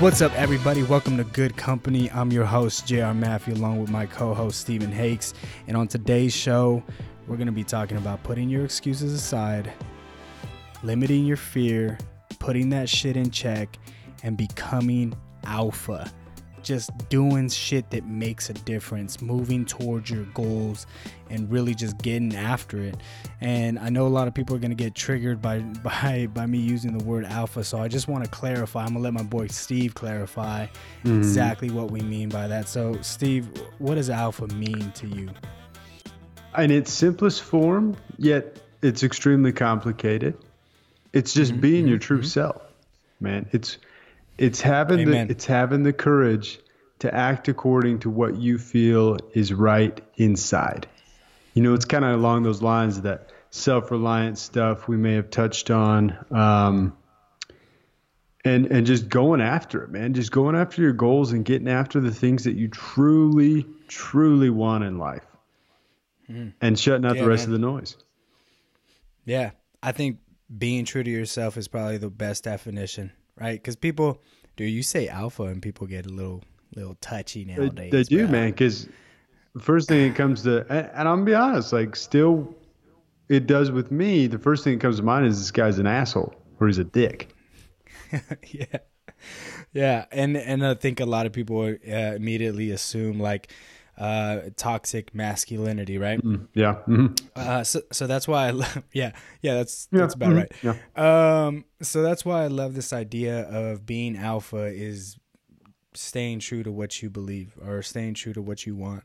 What's up, everybody? Welcome to Good Company. I'm your host, JR Matthew, along with my co host, Stephen Hakes. And on today's show, we're going to be talking about putting your excuses aside, limiting your fear, putting that shit in check, and becoming alpha just doing shit that makes a difference, moving towards your goals and really just getting after it. And I know a lot of people are going to get triggered by by by me using the word alpha, so I just want to clarify. I'm going to let my boy Steve clarify mm-hmm. exactly what we mean by that. So, Steve, what does alpha mean to you? In its simplest form, yet it's extremely complicated. It's just mm-hmm. being your true mm-hmm. self, man. It's it's having Amen. the it's having the courage to act according to what you feel is right inside. You know, it's kind of along those lines of that self-reliant stuff we may have touched on, um, and and just going after it, man. Just going after your goals and getting after the things that you truly, truly want in life, mm. and shutting out yeah, the rest man. of the noise. Yeah, I think being true to yourself is probably the best definition right? Because people, do you say alpha and people get a little little touchy nowadays. They, they do, man. Because the first thing it comes to, and, and I'm gonna be honest, like still, it does with me. The first thing that comes to mind is this guy's an asshole or he's a dick. yeah. Yeah, and and I think a lot of people uh, immediately assume like, uh, toxic masculinity, right? Mm, yeah. Mm-hmm. Uh, so, so that's why I love, yeah, yeah, that's, yeah. that's about mm-hmm. right. Yeah. Um, so that's why I love this idea of being alpha is staying true to what you believe or staying true to what you want.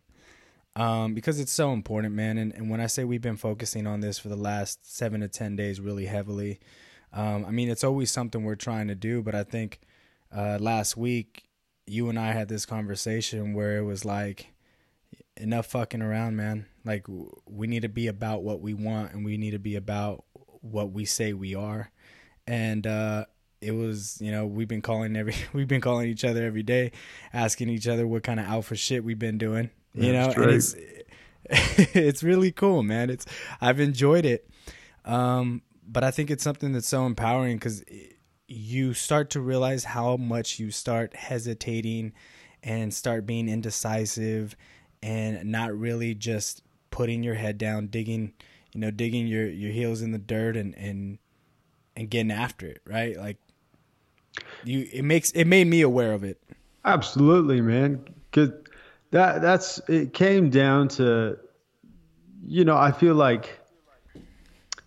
Um, because it's so important, man. And, and when I say we've been focusing on this for the last seven to 10 days really heavily, um, I mean, it's always something we're trying to do, but I think, uh, last week you and I had this conversation where it was like, enough fucking around, man. Like we need to be about what we want and we need to be about what we say we are. And uh it was, you know, we've been calling every we've been calling each other every day, asking each other what kind of alpha shit we've been doing. You know, and it's it's really cool, man. It's I've enjoyed it. Um but I think it's something that's so empowering cuz you start to realize how much you start hesitating and start being indecisive and not really just putting your head down, digging, you know, digging your your heels in the dirt and and and getting after it, right? Like you it makes it made me aware of it. Absolutely, man. Cuz that that's it came down to you know, I feel like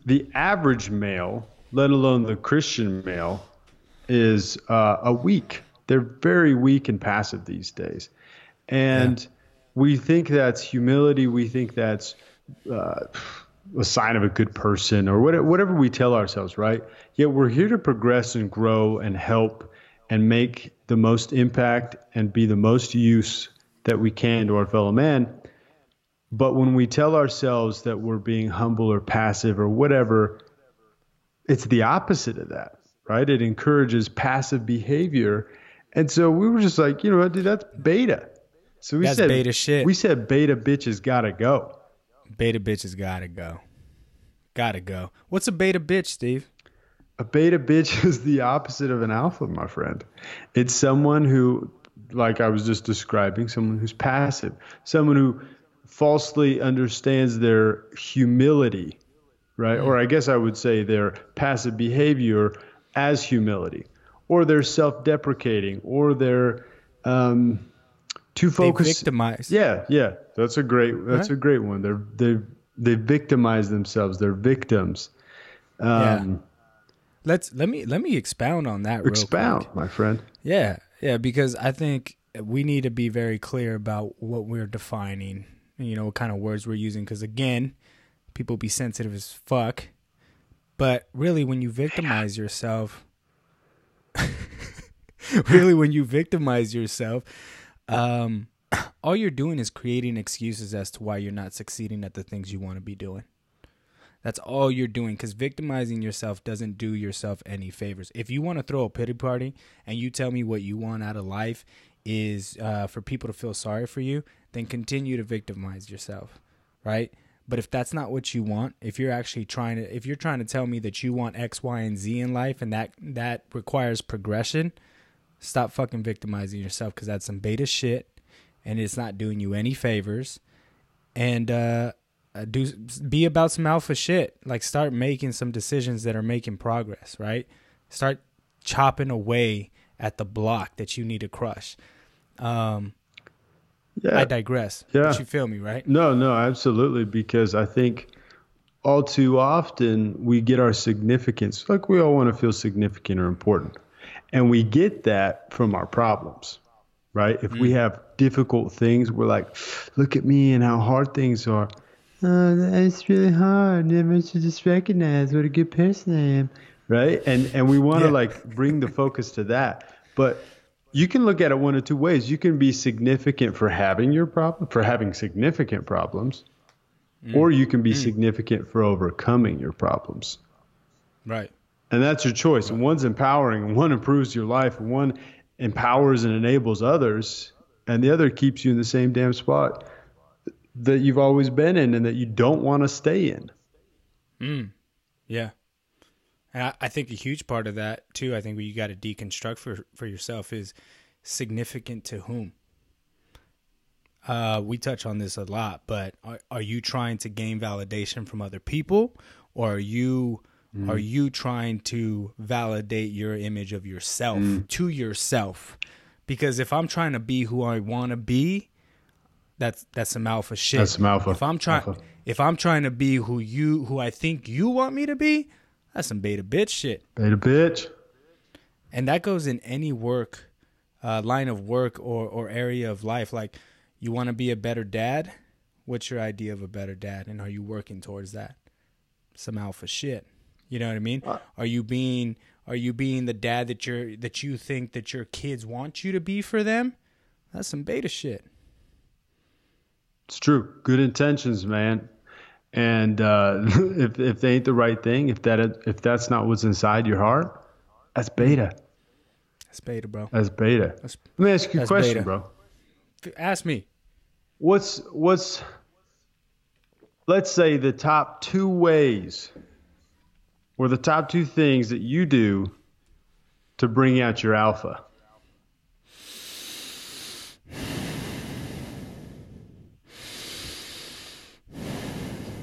the average male, let alone the Christian male, is uh, a weak. They're very weak and passive these days. And yeah we think that's humility. We think that's uh, a sign of a good person or whatever we tell ourselves, right? Yet we're here to progress and grow and help and make the most impact and be the most use that we can to our fellow man. But when we tell ourselves that we're being humble or passive or whatever, it's the opposite of that, right? It encourages passive behavior. And so we were just like, you know what, dude, that's beta. So we That's said beta shit. We said beta bitches gotta go. Beta bitches gotta go. Gotta go. What's a beta bitch, Steve? A beta bitch is the opposite of an alpha, my friend. It's someone who, like I was just describing, someone who's passive, someone who falsely understands their humility, right? Or I guess I would say their passive behavior as humility, or they're self deprecating, or they're um, too focused. They victimize. Yeah, yeah, that's a great. That's right. a great one. They're they they victimize themselves. They're victims. Um, yeah. Let's let me let me expound on that. Expound, my friend. Yeah, yeah, because I think we need to be very clear about what we're defining. You know, what kind of words we're using. Because again, people be sensitive as fuck. But really, when you victimize yourself, really, when you victimize yourself, um, all you're doing is creating excuses as to why you're not succeeding at the things you want to be doing. That's all you're doing because victimizing yourself doesn't do yourself any favors. If you want to throw a pity party and you tell me what you want out of life is uh, for people to feel sorry for you, then continue to victimize yourself, right? But if that's not what you want, if you're actually trying to, if you're trying to tell me that you want X, Y, and Z in life and that that requires progression, Stop fucking victimizing yourself because that's some beta shit, and it's not doing you any favors. And uh, uh, do be about some alpha shit. Like start making some decisions that are making progress. Right. Start chopping away at the block that you need to crush. Um, yeah. I digress. Yeah. But you feel me, right? No, no, absolutely. Because I think all too often we get our significance, like we all want to feel significant or important. And we get that from our problems, right? If mm. we have difficult things, we're like, look at me and how hard things are. Oh, that's really hard. Everyone should just recognize what a good person I am, right? And and we want to yeah. like bring the focus to that. But you can look at it one of two ways. You can be significant for having your problem, for having significant problems, mm. or you can be mm. significant for overcoming your problems. Right. And that's your choice. Right. And one's empowering, and one improves your life, and one empowers and enables others, and the other keeps you in the same damn spot that you've always been in and that you don't want to stay in. Mm. Yeah. And I, think a huge part of that too, I think what you got to deconstruct for for yourself is significant to whom. Uh, we touch on this a lot, but are, are you trying to gain validation from other people, or are you mm. are you trying to validate your image of yourself mm. to yourself? Because if I'm trying to be who I want to be, that's that's some alpha shit. That's some alpha. If I'm trying, if I'm trying to be who you who I think you want me to be, that's some beta bitch shit. Beta bitch. And that goes in any work, uh, line of work or, or area of life. Like, you want to be a better dad? What's your idea of a better dad? And are you working towards that? Some alpha shit. You know what I mean? Uh, are you being are you being the dad that you're that you think that your kids want you to be for them? That's some beta shit. It's true. Good intentions, man. And uh, if if they ain't the right thing, if that if that's not what's inside your heart, that's beta. That's beta, bro. That's beta. That's, Let me ask you a question, beta. bro. Ask me. What's what's let's say the top two ways or the top two things that you do to bring out your alpha?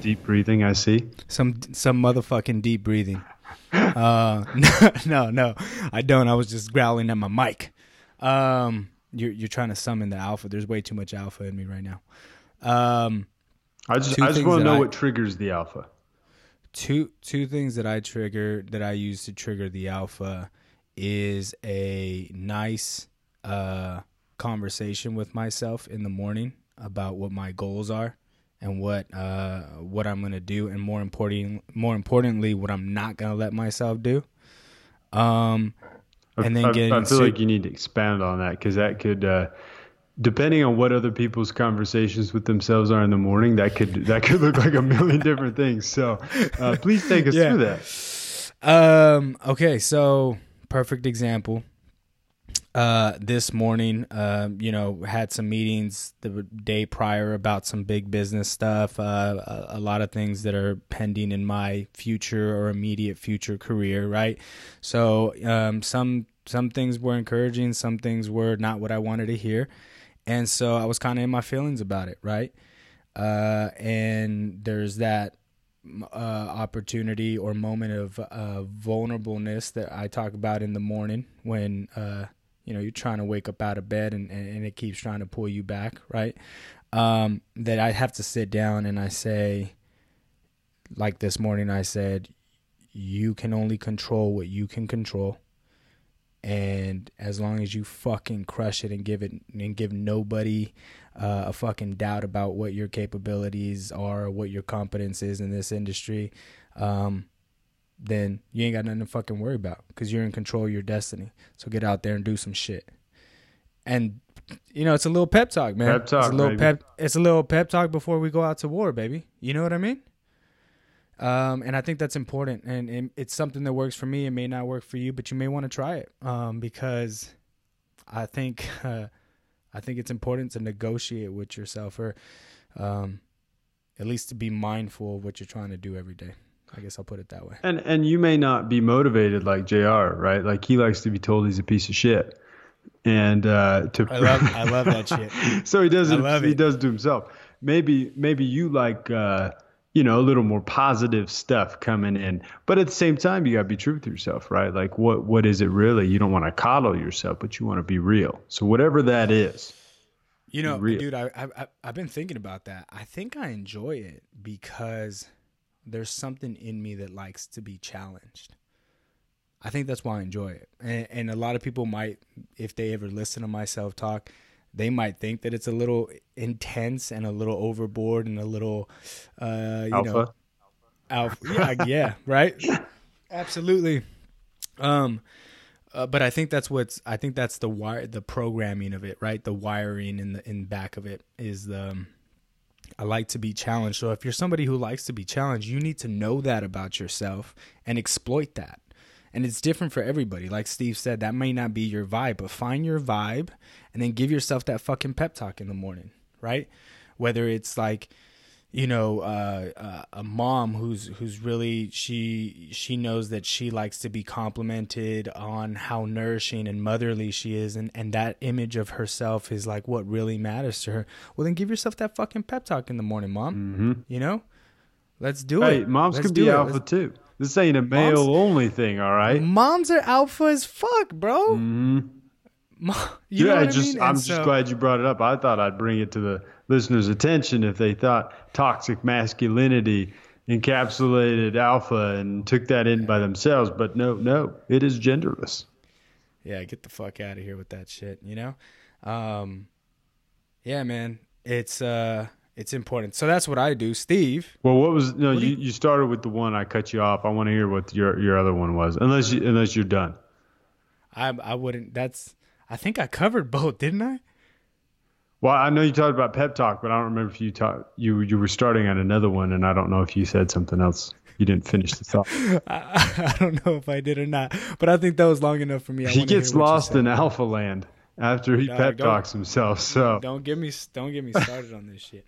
deep breathing. I see some some motherfucking deep breathing. uh, no, no, I don't. I was just growling at my mic. Um, you're you're trying to summon the alpha. There's way too much alpha in me right now. Um, I just I just want to know I, what triggers the alpha. Two two things that I trigger that I use to trigger the alpha is a nice uh conversation with myself in the morning about what my goals are and what uh, what I'm gonna do, and more important, more importantly, what I'm not gonna let myself do. Um, and then I, I feel like you need to expand on that because that could, uh, depending on what other people's conversations with themselves are in the morning, that could that could look like a million different things. So, uh, please take us yeah. through that. Um. Okay. So, perfect example uh, this morning, uh, you know, had some meetings the day prior about some big business stuff, uh, a, a, lot of things that are pending in my future or immediate future career, right? So, um, some some things were encouraging, some things were not what I wanted to hear, and so I was kind of in my feelings about it, right? Uh, and there's that uh, opportunity or moment of uh, vulnerableness that I talk about in the morning when uh, you know you're trying to wake up out of bed and, and, it keeps trying to pull you back right um, that i have to sit down and i say like this morning i said you can only control what you can control and as long as you fucking crush it and give it and give nobody uh, a fucking doubt about what your capabilities are what your competence is in this industry um, then you ain't got nothing to fucking worry about because you're in control of your destiny. So get out there and do some shit. And you know, it's a little pep talk, man. Pep talk, it's a little baby. pep. It's a little pep talk before we go out to war, baby. You know what I mean? Um, and I think that's important, and, and, it's something that works for me. It may not work for you, but you may want to try it um, because I think uh, I think it's important to negotiate with yourself, or um, at least to be mindful of what you're trying to do every day. I guess I'll put it that way. And and you may not be motivated like Jr. Right? Like he likes to be told he's a piece of shit. and uh, to I love I love that shit. so he does it. He it. does it to himself. Maybe maybe you like uh, you know a little more positive stuff coming in, but at the same time you gotta be true with yourself, right? Like what what is it really? You don't want to coddle yourself, but you want to be real. So whatever that is. You know, dude, I, I I've been thinking about that. I think I enjoy it because there's something in me that likes to be challenged. I think that's why I enjoy it. And, and, a lot of people might, if they ever listen to myself talk, they might think that it's a little intense and a little overboard and a little, uh, you alpha. know, alpha. Yeah, yeah, right. Absolutely. Um, uh, but I think that's what's I think that's the wire the programming of it, right? The wiring in the in back of it is the um, I like to be challenged. So if you're somebody who likes to be challenged, you need to know that about yourself and exploit that. And it's different for everybody. Like Steve said, that may not be your vibe, but find your vibe and then give yourself that fucking pep talk in the morning, right? Whether it's like you know uh, uh, a mom who's who's really she she knows that she likes to be complimented on how nourishing and motherly she is. And and that image of herself is like what really matters to her. Well then give yourself that fucking pep talk in the morning mom. Mm-hmm. you know? Let's do hey, it. moms let's can be alpha too this ain't a male moms, only thing all right moms are alpha as fuck bro mm-hmm. yeah, just I mean? I'm so, just glad you brought it up. I thought I'd bring it to the listeners' attention if they thought toxic masculinity encapsulated alpha and took that in by themselves. But no, no, it is genderless. Yeah, get the fuck out of here with that shit. You know, um, yeah, man, it's uh, it's important. So that's what I do, Steve. Well, what was no? What you, you, you started with the one I cut you off. I want to hear what your your other one was, unless you unless you're done. I I wouldn't. That's I think I covered both, didn't I? Well, I know you talked about pep talk, but I don't remember if you talked. You you were starting on another one, and I don't know if you said something else. You didn't finish the thought. I, I, don't know if I did or not, but I think that was long enough for me. I he gets lost in alpha land after he pep talks himself. So don't get me don't get me started on this shit.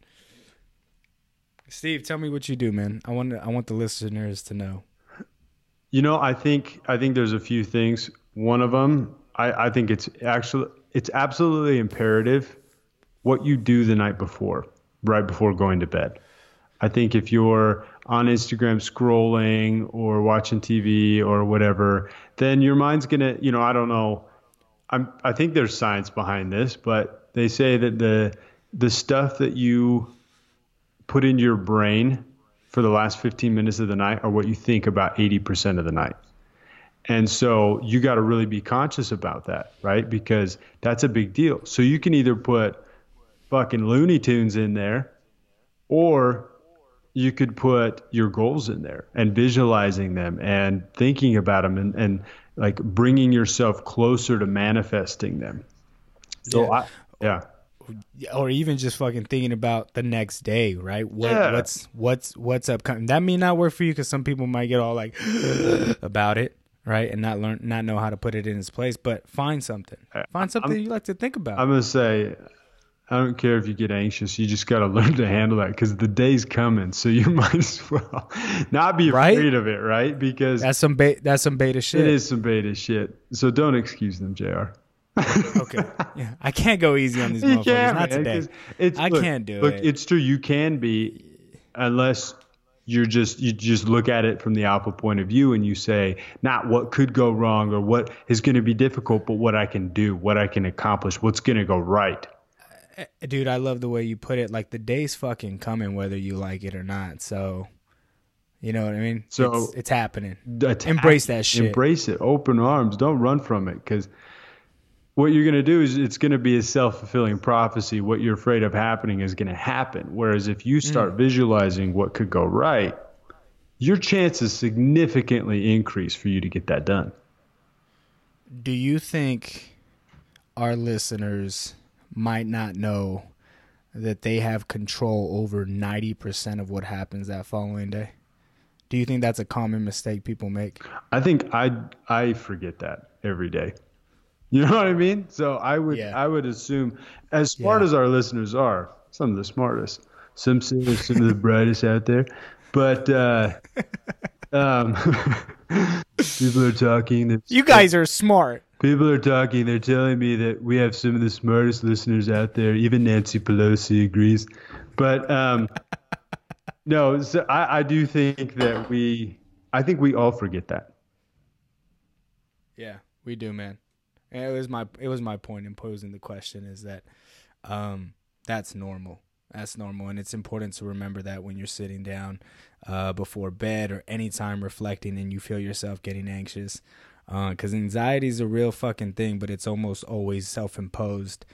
Steve, tell me what you do, man. I want I want the listeners to know. You know, I think I think there's a few things. One of them I, I think it's actually it's absolutely imperative what you do the night before, right before going to bed. I think if you're on Instagram scrolling or watching TV or whatever, then your mind's gonna, you know, I don't know. I'm I think there's science behind this, but they say that the the stuff that you put in your brain for the last 15 minutes of the night are what you think about 80% of the night. And so you got to really be conscious about that, right? Because that's a big deal. So you can either put fucking Looney Tunes in there or you could put your goals in there and visualizing them and thinking about them and, and like bringing yourself closer to manifesting them. So yeah. I, yeah or even just fucking thinking about the next day, right? What, yeah. What's what's what's upcoming? That may not work for you because some people might get all like about it, right? And not learn, not know how to put it in its place. But find something. Uh, find something I'm, you like to think about. I'm gonna say, I don't care if you get anxious. You just got to learn to handle that because the day's coming. So you might as well not be afraid right? of it, right? Because that's some ba- that's some beta shit. It is some beta shit. So don't excuse them, Jr. okay. Yeah, I can't go easy on these you motherfuckers. Not man, today. It's, I look, can't do look, it. It's true. You can be, unless you're just you just look at it from the alpha point of view and you say not what could go wrong or what is going to be difficult but what i can do what i can accomplish what's going to go right uh, dude i love the way you put it like the day's fucking coming whether you like it or not so you know what i mean so it's, it's happening attack, embrace that shit embrace it open arms don't run from it because what you're going to do is it's going to be a self-fulfilling prophecy. What you're afraid of happening is going to happen. Whereas if you start mm. visualizing what could go right your chances significantly increase for you to get that done. Do you think our listeners might not know that they have control over 90% of what happens that following day? Do you think that's a common mistake people make? I think i i forget that every day you know what I mean? So I would yeah. I would assume, as smart yeah. as our listeners are, some of the smartest, some some of the brightest out there, but uh, um, people are talking. You guys are smart. People are talking. They're telling me that we have some of the smartest listeners out there. Even Nancy Pelosi agrees. But um, no, so I, I do think that we, I think we all forget that. Yeah, we do, man. And it was my it was my point in posing the question is that um, that's normal. That's normal, and it's important to remember that when you're sitting down uh, before bed or anytime reflecting, and you feel yourself getting anxious, because uh, anxiety is a real fucking thing, but it's almost always self-imposed.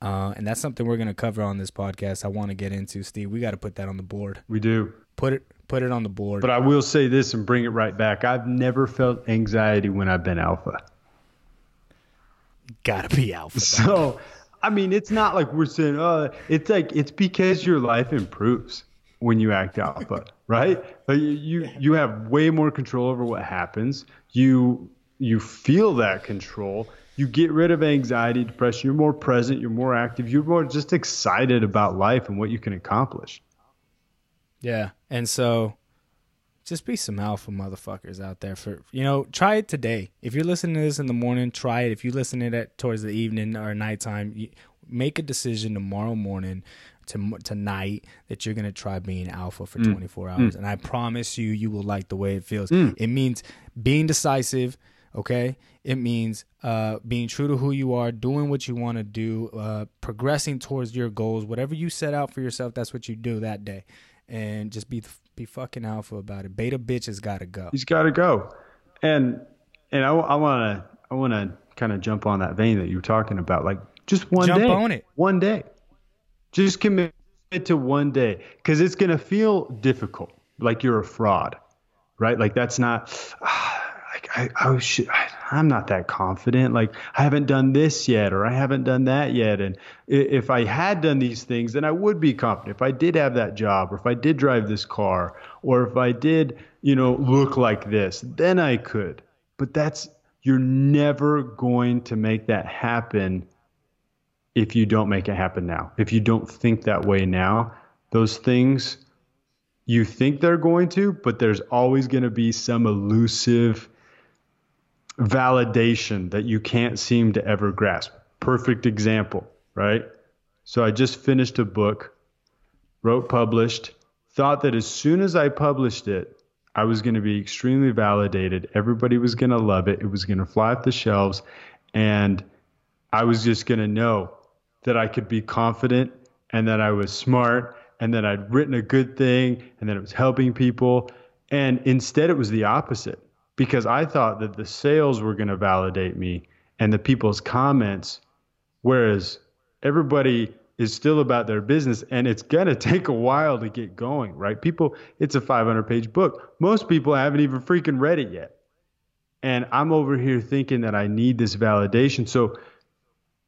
Uh, and that's something we're gonna cover on this podcast. I want to get into, Steve. We got to put that on the board. We do put it put it on the board. But I will say this and bring it right back. I've never felt anxiety when I've been alpha. Gotta be alpha. So I mean, it's not like we're saying, oh, it's like it's because your life improves when you act alpha, right? Like you you have way more control over what happens. You you feel that control. You get rid of anxiety, depression. You're more present. You're more active. You're more just excited about life and what you can accomplish. Yeah, and so just be some alpha motherfuckers out there for you know try it today. If you're listening to this in the morning try it. If you listen to it towards the evening or nighttime make a decision tomorrow morning to tonight that you're going to try being alpha for mm. 24 hours. Mm. and i promise you you will like the way it feels. Mm. it means being decisive okay? It means uh, being true to who you are doing what you want to do uh, progressing towards your goals. Whatever you set out for yourself that's what you do that day and just be be fucking alpha about it. Beta bitch has got to go. He's got to go. And and I want to I want to kind of jump on that vein that you were talking about. Like just one jump day. Jump on it. One day. Just commit to one day because it's gonna feel difficult, like you're a fraud, right? Like that's not. Like I, I should. I, I'm not that confident. Like I haven't done this yet, or I haven't done that yet. And if I had done these things, then I would be confident. If I did have that job, or if I did drive this car, or if I did, you know, look like this, then I could. But that's you're never going to make that happen if you don't make it happen now. If you don't think that way now, those things you think they're going to, but there's always going to be some elusive validation that you can't seem to ever grasp. Perfect example, right? So I just finished a book, wrote, published, thought that as soon as I published it, I was going to be extremely validated. Everybody was going to love it. It was going to fly off the shelves. And I was just going to know that I could be confident and that I was smart and that I'd written a good thing and that it was helping people. And instead, it was the opposite because I thought that the sales were going to validate me and the people's comments, whereas everybody is still about their business and it's going to take a while to get going, right? People, it's a 500 page book. Most people haven't even freaking read it yet. And I'm over here thinking that I need this validation. So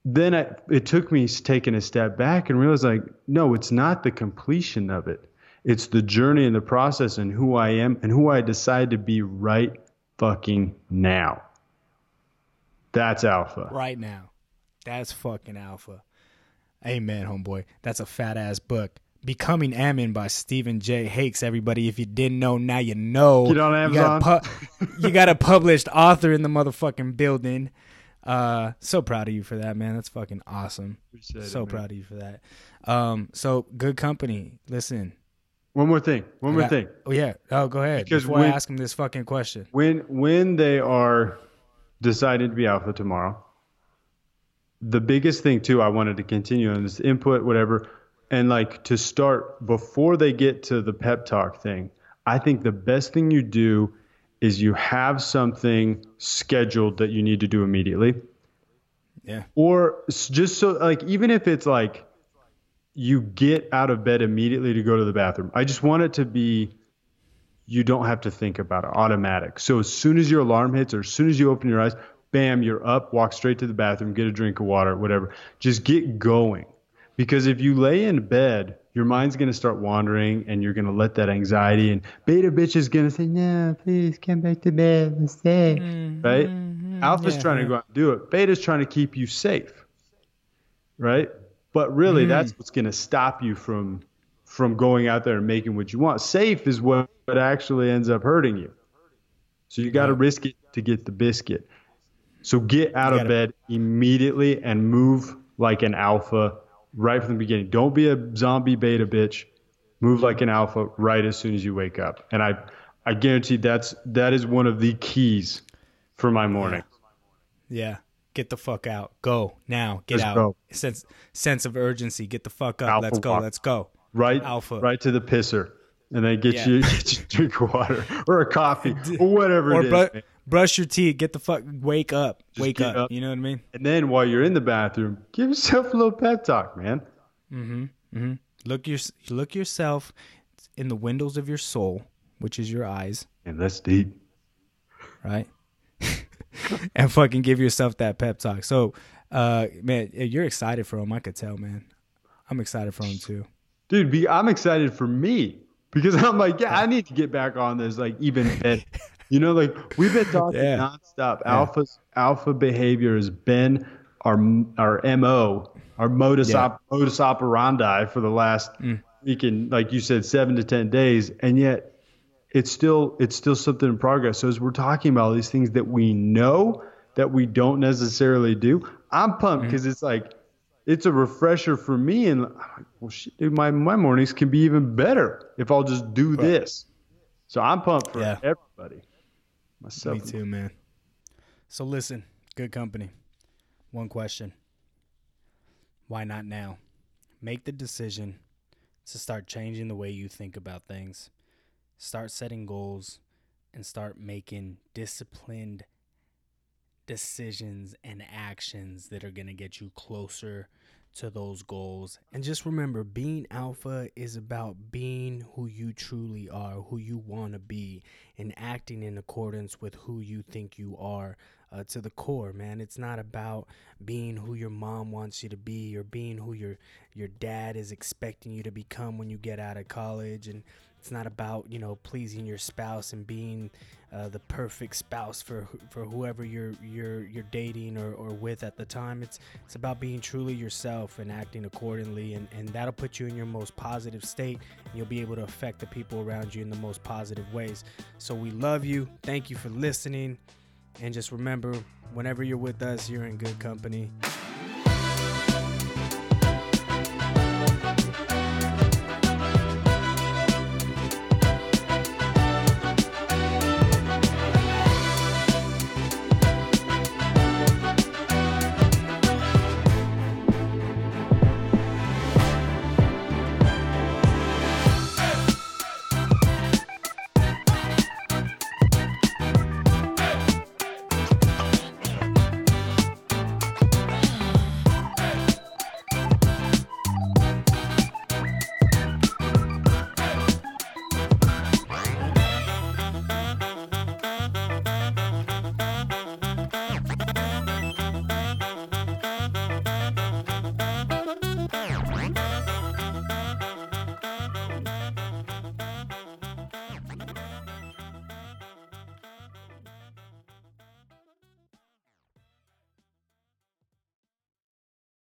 then I, it took me taking a step back and realized like, no, it's not the completion of it. It's the journey and the process and who I am and who I decide to be right fucking now. That's alpha. Right now. That's fucking alpha. Amen, homeboy. That's a fat ass book. Becoming Ammon by Stephen J. Hakes. Everybody, if you didn't know, now you know. Get on Amazon. You got, pu- you got a published author in the motherfucking building. Uh, so proud of you for that, man. That's fucking awesome. Appreciate so it, proud of you for that. Um, so good company. Listen, one more thing. One more thing. Oh yeah. Oh, go ahead. Because Before when, I ask him this fucking question. When when they are deciding to be alpha tomorrow, the biggest thing too, I wanted to continue on this input, whatever, and like to start before they get to the pep talk thing. I think the best thing you do is you have something scheduled that you need to do immediately. Yeah. Or just so like even if it's like you get out of bed immediately to go to the bathroom. I just want it to be you don't have to think about it, automatic. So as soon as your alarm hits or as soon as you open your eyes, bam, you're up, walk straight to the bathroom, get a drink of water, whatever. Just get going. Because if you lay in bed, your mind's going to start wandering and you're going to let that anxiety and beta bitch is going to say, no, please come back to bed. Let's stay. Mm-hmm. Right? Mm-hmm. Alpha's yeah, trying yeah. to go out and do it. Beta's trying to keep you safe. Right? But really, mm. that's what's going to stop you from from going out there and making what you want. Safe is what, what actually ends up hurting you. So you got to risk it to get the biscuit. So get out of bed immediately and move like an alpha right from the beginning. Don't be a zombie beta bitch. Move like an alpha right as soon as you wake up. And I I guarantee that's that is one of the keys for my morning. Yeah. Get the fuck out. Go now. Get Let's out. Go. Sense sense of urgency. Get the fuck up. Alpha Let's go. Walk. Let's go. Right. Alpha. Right to the pisser. And then get yeah. you get you drink water or a coffee or whatever or it is. brush your teeth. Get the fuck wake up. Just wake up. up. You know what I mean? And then while you're in the bathroom, give yourself a little pep talk, man. Mm-hmm. Mm-hmm. Look your look yourself in the windows of your soul, which is your eyes. And that's deep. Right? and fucking give yourself that pep talk. So, uh, man, you're excited for him. I could tell, man. I'm excited for him too. Dude, be, I'm excited for me because I'm like, yeah, I need to get back on this like even better. you know, like we've been talking yeah. nonstop. Yeah. Alpha's alpha behavior has been our our mo, our modus yeah. op, modus operandi for the last mm. freaking like you said seven to ten days, and yet it's still it's still something in progress. So as we're talking about these things that we know that we don't necessarily do, I'm pumped because mm-hmm. it's like it's a refresher for me. And I'm like, well, shit, dude, my my mornings can be even better if I'll just do right. this. So I'm pumped for yeah. everybody. Myself. Me too, man. So listen, good company. One question. Why not now? Make the decision to start changing the way you think about things start setting goals and start making disciplined decisions and actions that are going to get you closer to those goals. And just remember, being alpha is about being who you truly are, who you want to be, and acting in accordance with who you think you are uh, to the core, man. It's not about being who your mom wants you to be or being who your your dad is expecting you to become when you get out of college and it's not about you know pleasing your spouse and being uh, the perfect spouse for for whoever you're you're you're dating or, or with at the time. It's it's about being truly yourself and acting accordingly, and and that'll put you in your most positive state. And you'll be able to affect the people around you in the most positive ways. So we love you. Thank you for listening, and just remember, whenever you're with us, you're in good company.